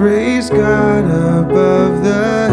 Praise God above the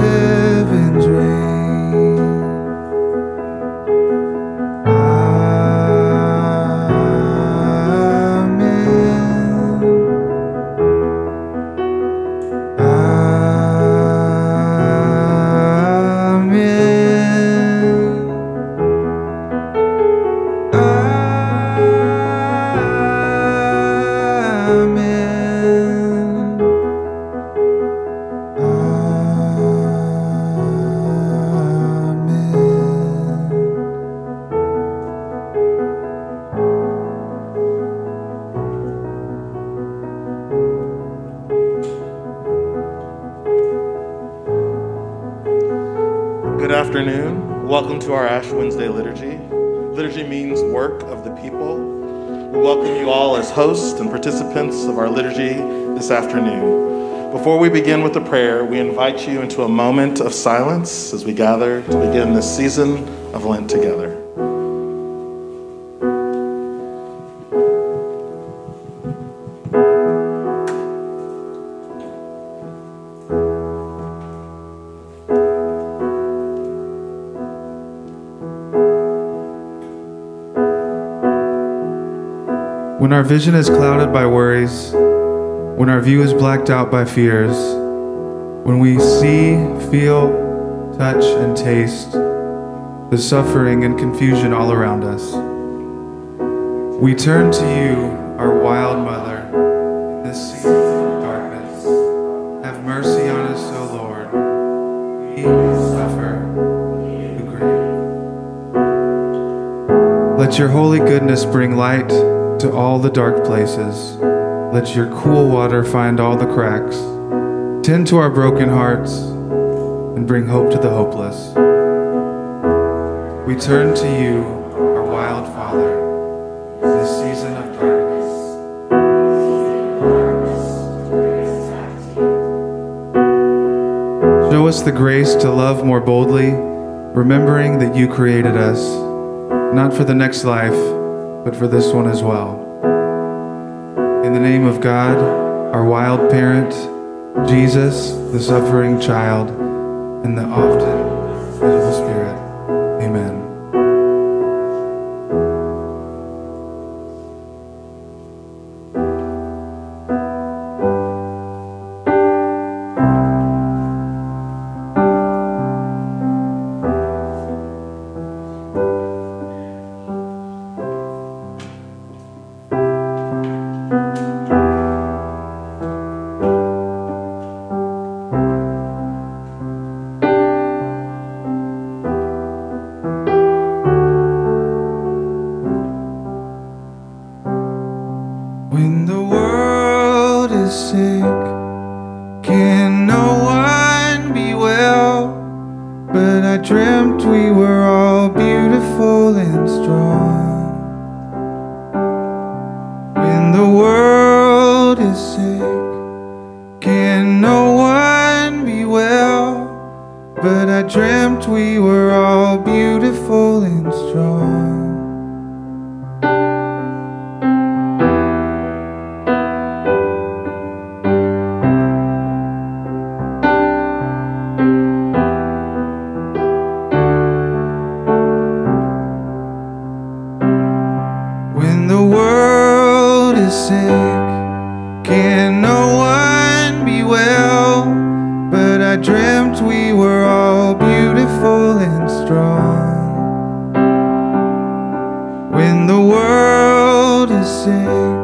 of our liturgy this afternoon. Before we begin with the prayer, we invite you into a moment of silence as we gather to begin this season of Lent together. Our vision is clouded by worries, when our view is blacked out by fears, when we see, feel, touch, and taste the suffering and confusion all around us, we turn to you, our wild mother, in this season of darkness. Have mercy on us, O Lord. We suffer, grieve. Let your holy goodness bring light to all the dark places. Let your cool water find all the cracks. Tend to our broken hearts and bring hope to the hopeless. We turn to you, our wild Father, this season of darkness. Show us the grace to love more boldly, remembering that you created us, not for the next life, but for this one as well. In the name of God, our wild parent, Jesus, the suffering child, and the often visible Spirit. World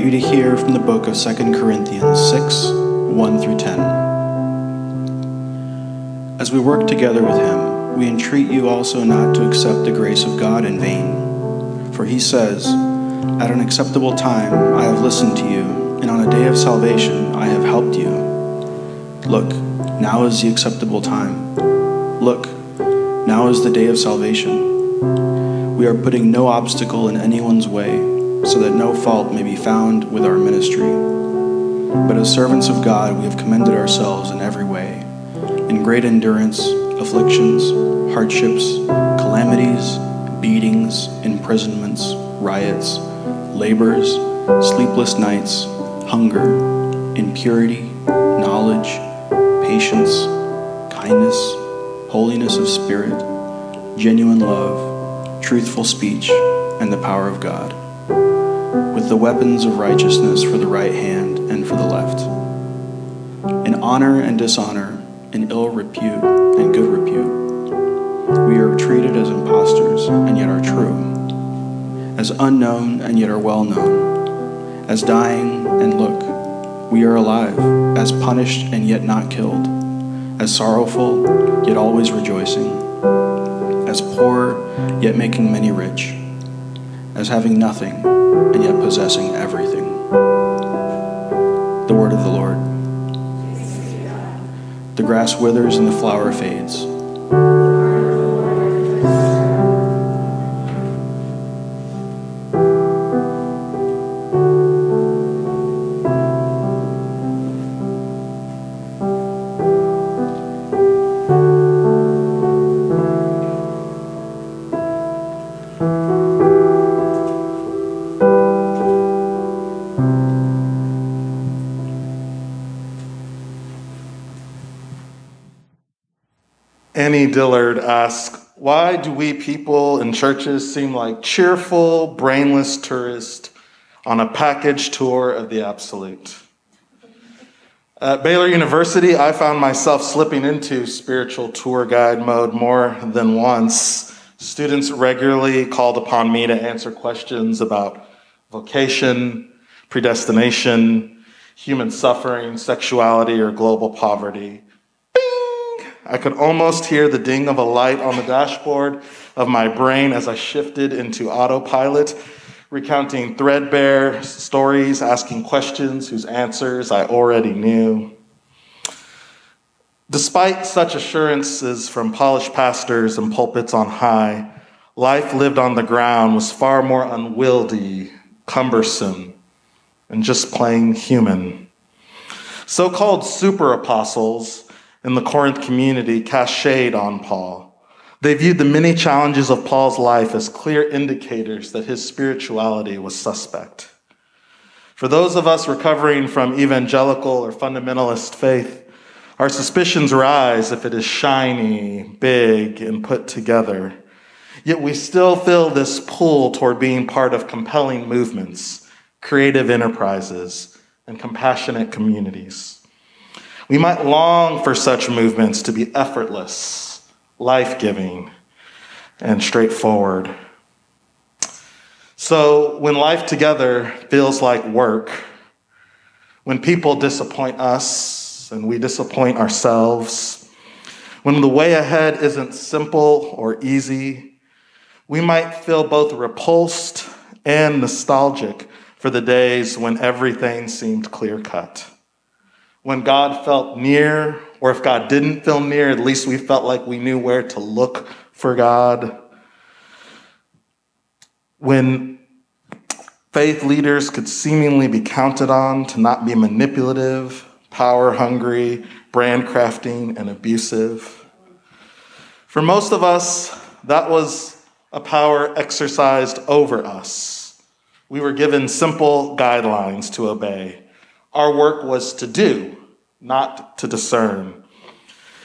you to hear from the book of 2 Corinthians 6 1 through 10. As we work together with him, we entreat you also not to accept the grace of God in vain. For he says, At an acceptable time I have listened to you, and on a day of salvation I have helped you. Look, now is the acceptable time. Look, now is the day of salvation. We are putting no obstacle in anyone's way, so that no fault may be found with our ministry. But as servants of God, we have commended ourselves in every way in great endurance, afflictions, hardships, calamities, beatings, imprisonments, riots, labors, sleepless nights, hunger, impurity, knowledge, patience, kindness, holiness of spirit, genuine love, truthful speech, and the power of God, with the weapons of righteousness for the right hand and for the left. In honor and dishonor, in ill repute and good repute, we are treated as impostors and yet are true, as unknown and yet are well known, as dying and look, we are alive, as punished and yet not killed, as sorrowful yet always rejoicing, as poor yet making many rich, as having nothing and yet possessing everything. The word of the Lord. The grass withers and the flower fades. Annie Dillard asks, Why do we people in churches seem like cheerful, brainless tourists on a package tour of the absolute? At Baylor University, I found myself slipping into spiritual tour guide mode more than once. Students regularly called upon me to answer questions about vocation, predestination, human suffering, sexuality, or global poverty. I could almost hear the ding of a light on the dashboard of my brain as I shifted into autopilot, recounting threadbare stories, asking questions whose answers I already knew. Despite such assurances from polished pastors and pulpits on high, life lived on the ground was far more unwieldy, cumbersome, and just plain human. So called super apostles in the Corinth community cast shade on Paul. They viewed the many challenges of Paul's life as clear indicators that his spirituality was suspect. For those of us recovering from evangelical or fundamentalist faith, our suspicions rise if it is shiny, big, and put together. Yet we still feel this pull toward being part of compelling movements, creative enterprises, and compassionate communities. We might long for such movements to be effortless, life giving, and straightforward. So, when life together feels like work, when people disappoint us and we disappoint ourselves, when the way ahead isn't simple or easy, we might feel both repulsed and nostalgic for the days when everything seemed clear cut when God felt near, or if God didn't feel near, at least we felt like we knew where to look for God. When faith leaders could seemingly be counted on to not be manipulative, power hungry, brand crafting, and abusive. For most of us, that was a power exercised over us. We were given simple guidelines to obey. Our work was to do, not to discern.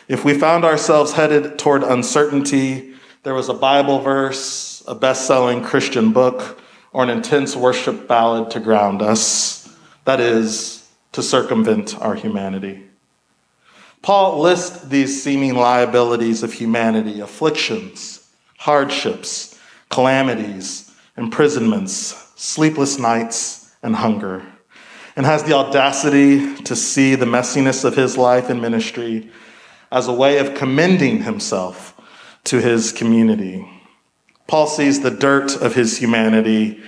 If we found ourselves headed toward uncertainty, there was a Bible verse, a best selling Christian book, or an intense worship ballad to ground us. That is, to circumvent our humanity. Paul lists these seeming liabilities of humanity afflictions, hardships, calamities, imprisonments, sleepless nights, and hunger. And has the audacity to see the messiness of his life and ministry as a way of commending himself to his community. Paul sees the dirt of his humanity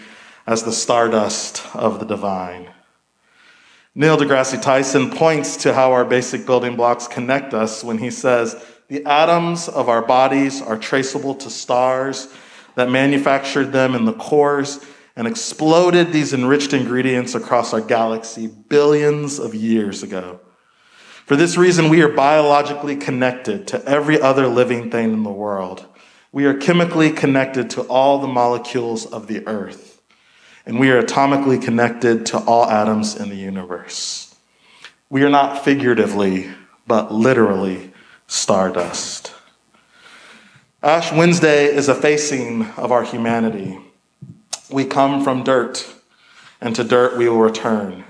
as the stardust of the divine. Neil deGrasse Tyson points to how our basic building blocks connect us when he says, The atoms of our bodies are traceable to stars that manufactured them in the cores and exploded these enriched ingredients across our galaxy billions of years ago. For this reason, we are biologically connected to every other living thing in the world. We are chemically connected to all the molecules of the earth, and we are atomically connected to all atoms in the universe. We are not figuratively, but literally stardust. Ash Wednesday is a facing of our humanity. We come from dirt, and to dirt we will return.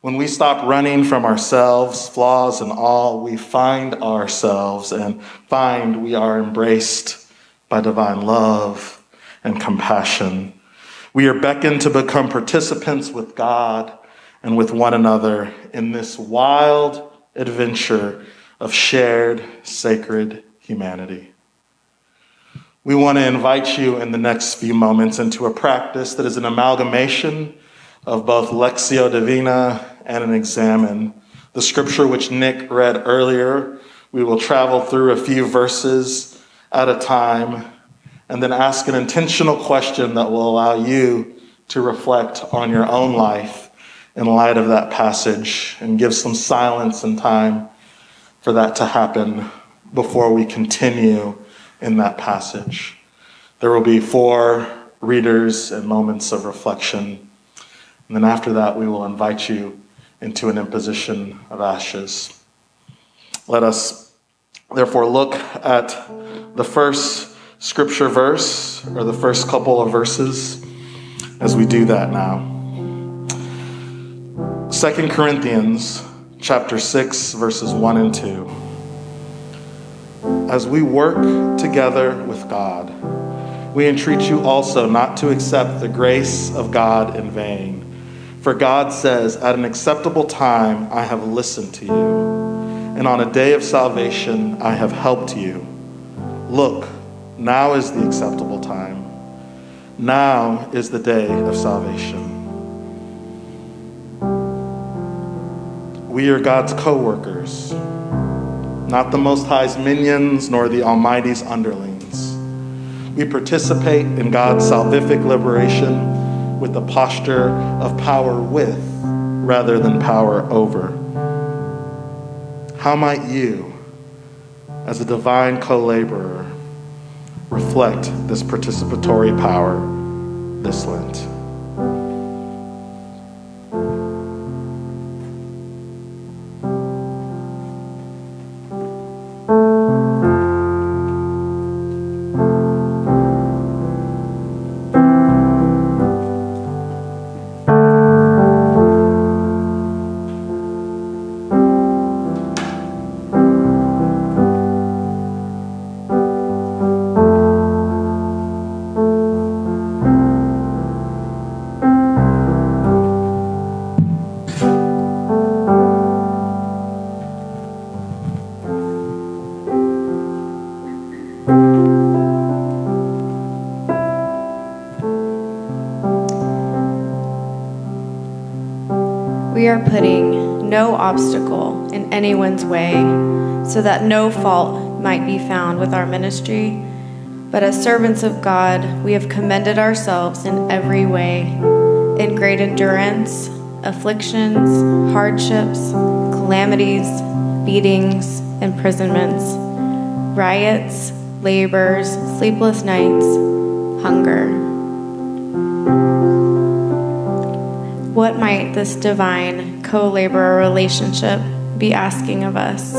When we stop running from ourselves, flaws and all, we find ourselves and find we are embraced by divine love and compassion. We are beckoned to become participants with God and with one another in this wild adventure of shared sacred humanity. We want to invite you in the next few moments into a practice that is an amalgamation of both Lectio Divina and an examen. The scripture which Nick read earlier, we will travel through a few verses at a time and then ask an intentional question that will allow you to reflect on your own life in light of that passage and give some silence and time for that to happen before we continue in that passage. There will be four readers and moments of reflection. And then after that, we will invite you into an imposition of ashes. Let us therefore look at the first scripture verse, or the first couple of verses, as we do that now. 2 Corinthians chapter 6, verses 1 and 2. As we work together with God, we entreat you also not to accept the grace of God in vain. For God says, At an acceptable time I have listened to you, and on a day of salvation I have helped you. Look, now is the acceptable time. Now is the day of salvation. We are God's co workers, not the Most High's minions nor the Almighty's underlings. We participate in God's salvific liberation with a posture of power with rather than power over. How might you, as a divine co laborer, reflect this participatory power this Lent? No obstacle in anyone's way, so that no fault might be found with our ministry. But as servants of God, we have commended ourselves in every way, in great endurance, afflictions, hardships, calamities, beatings, imprisonments, riots, labors, sleepless nights, hunger What might this divine co laborer relationship be asking of us?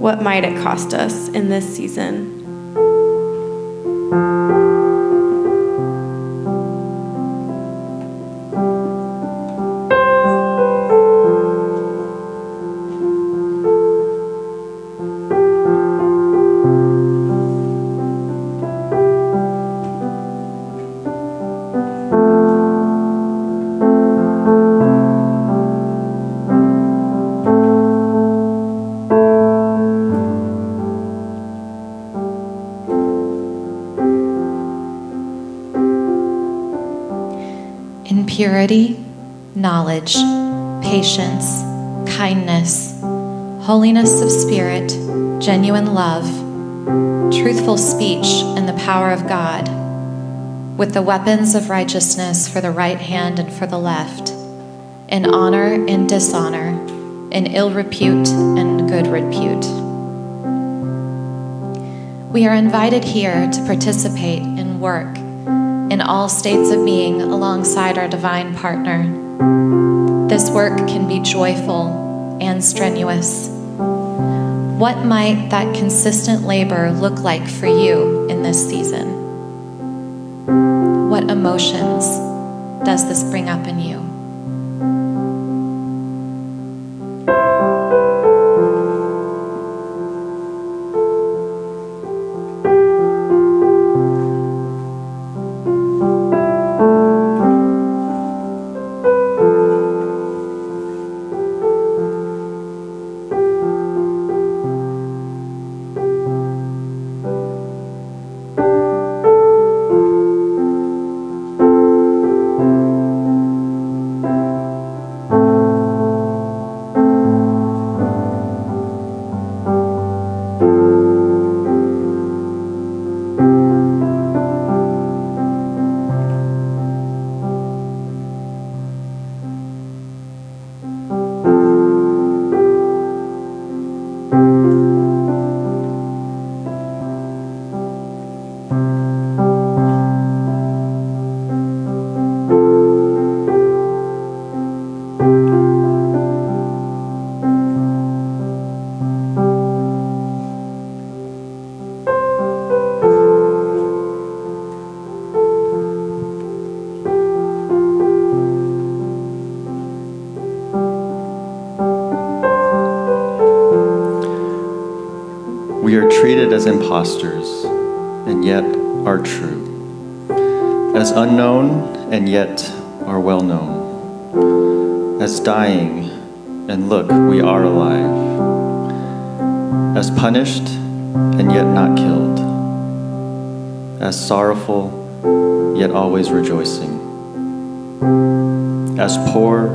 What might it cost us in this season? Purity, knowledge, patience, kindness, holiness of spirit, genuine love, truthful speech, and the power of God, with the weapons of righteousness for the right hand and for the left, in honor and dishonor, in ill repute and good repute. We are invited here to participate in work in all states of being alongside our divine partner. This work can be joyful and strenuous. What might that consistent labor look like for you in this season? What emotions does this bring up in you? As impostors and yet are true, as unknown and yet are well known, as dying and look, we are alive, as punished and yet not killed, as sorrowful yet always rejoicing, as poor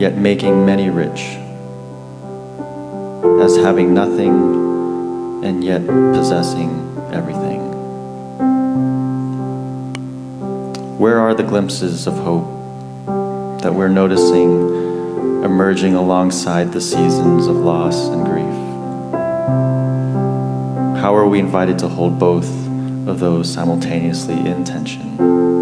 yet making many rich, as having nothing and yet possessing everything. Where are the glimpses of hope that we're noticing emerging alongside the seasons of loss and grief? How are we invited to hold both of those simultaneously in tension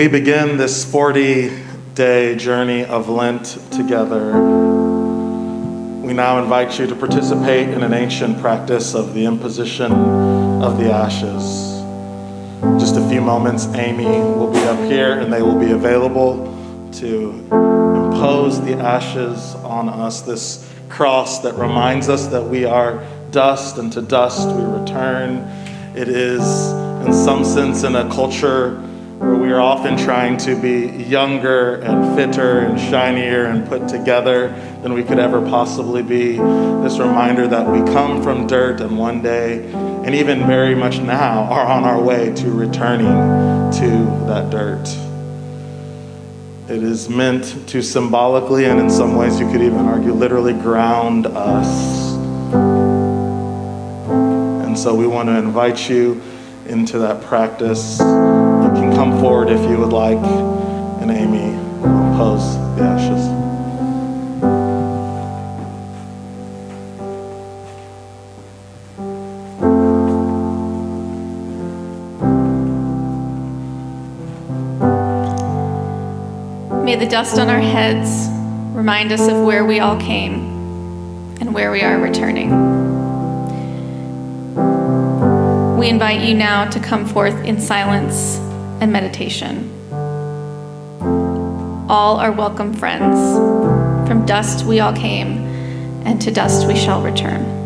we begin this 40 day journey of Lent together, we now invite you to participate in an ancient practice of the imposition of the ashes. Just a few moments, Amy will be up here and they will be available to impose the ashes on us, this cross that reminds us that we are dust and to dust we return. It is, in some sense, in a culture where we are often trying to be younger and fitter and shinier and put together than we could ever possibly be. This reminder that we come from dirt and one day, and even very much now, are on our way to returning to that dirt. It is meant to symbolically, and in some ways you could even argue literally, ground us. And so we want to invite you into that practice. Come forward if you would like, and Amy will pose the ashes. May the dust on our heads remind us of where we all came and where we are returning. We invite you now to come forth in silence and meditation. All are welcome friends. From dust we all came, and to dust we shall return.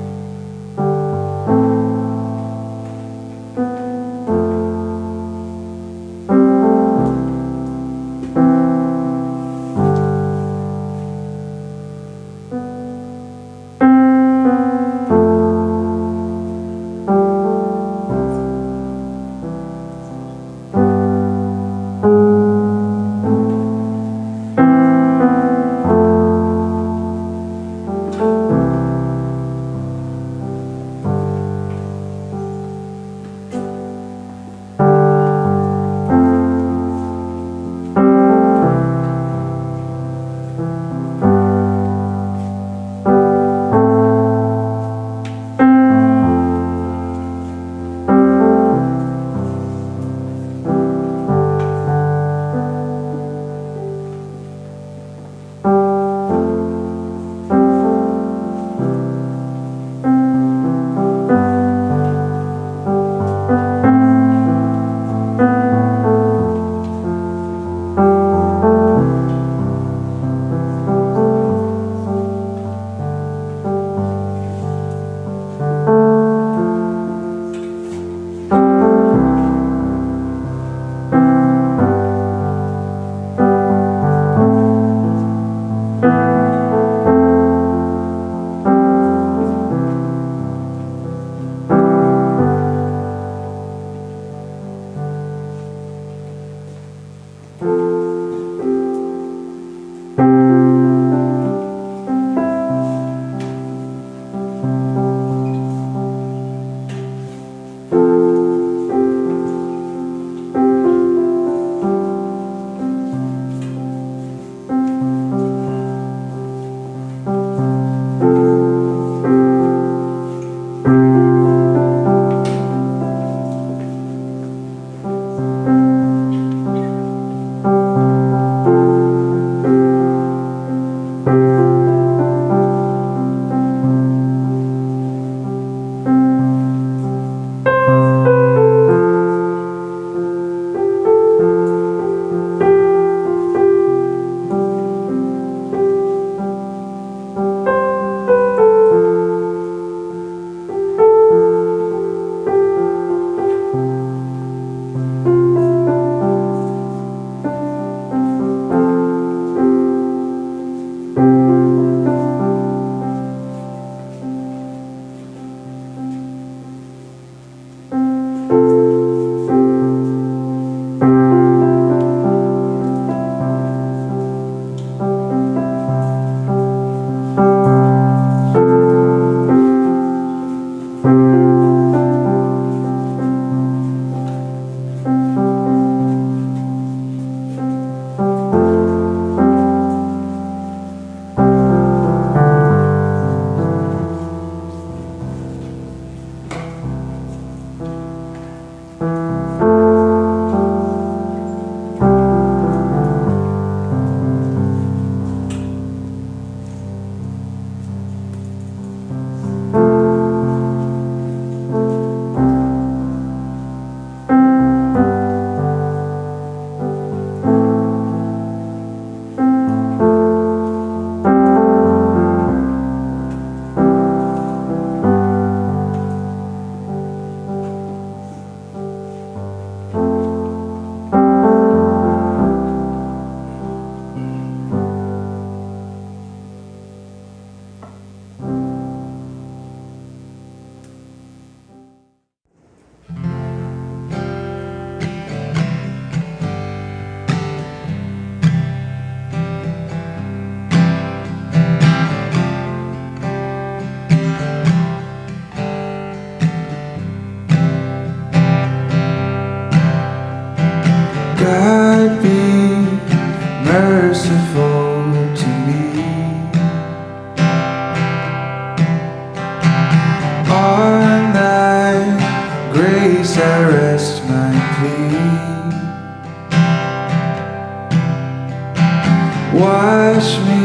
Wash me,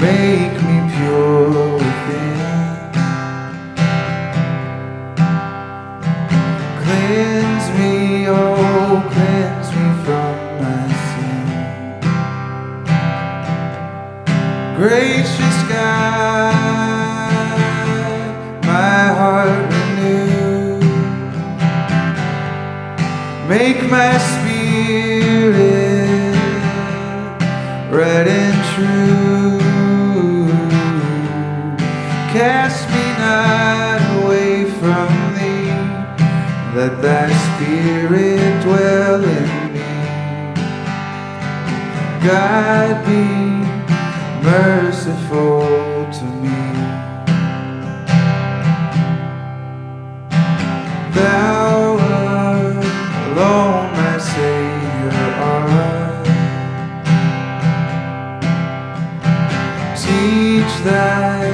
make me pure within. Cleanse me, oh, cleanse me from my sin. Gracious God, my heart renew. Make my God be merciful to me. Thou alone, my Savior, art. Teach thy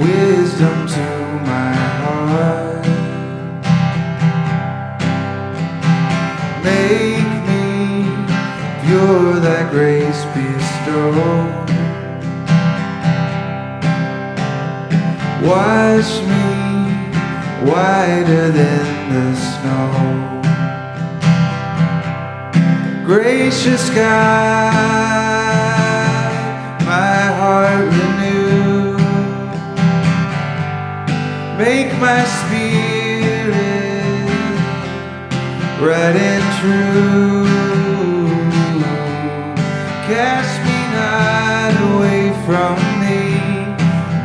wisdom thy grace bestow. Wash me whiter than the snow. Gracious God, my heart renew. Make my spirit right and true. From thee.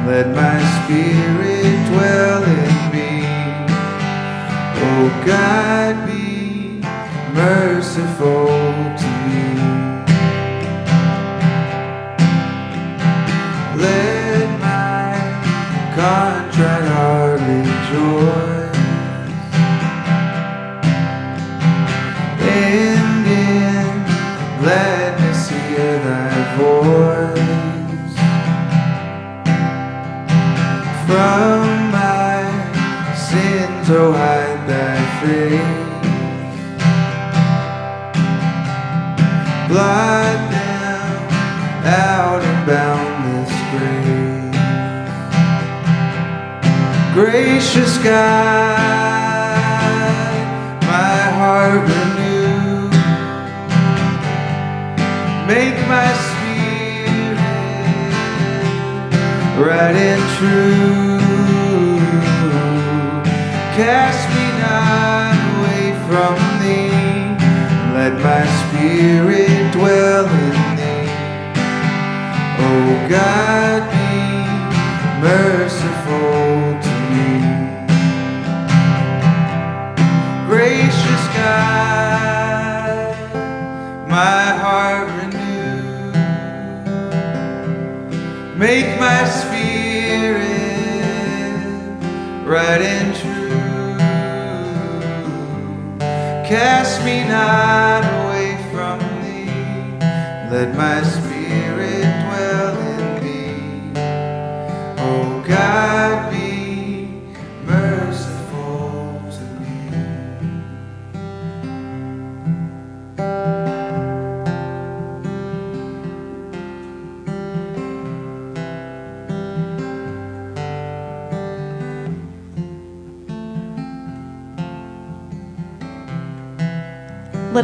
Let my spirit dwell in me. Oh God, be merciful to me. Let God, my heart renew. Make my spirit right and true. Cast me not away from thee. Let my spirit dwell in thee. Oh God, be merciful not away from thee. Let my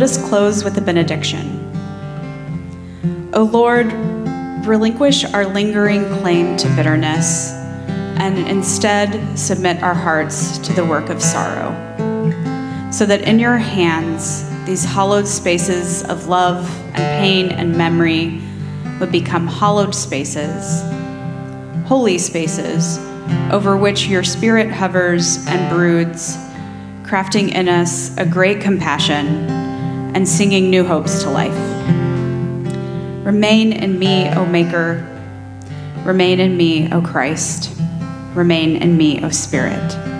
us close with a benediction. O Lord, relinquish our lingering claim to bitterness and instead submit our hearts to the work of sorrow, so that in your hands these hollowed spaces of love and pain and memory would become hollowed spaces, holy spaces over which your spirit hovers and broods, crafting in us a great compassion and singing new hopes to life. Remain in me, O Maker. Remain in me, O Christ. Remain in me, O Spirit.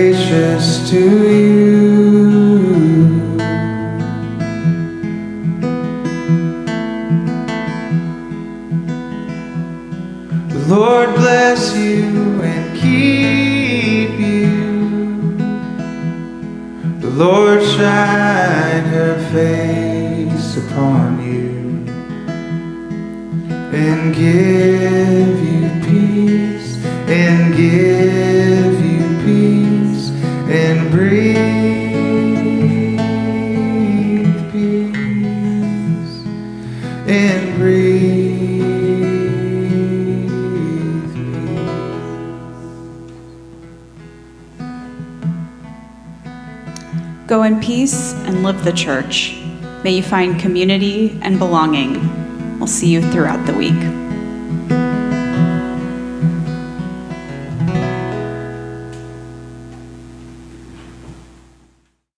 gracious to you. the church. May you find community and belonging. We'll see you throughout the week.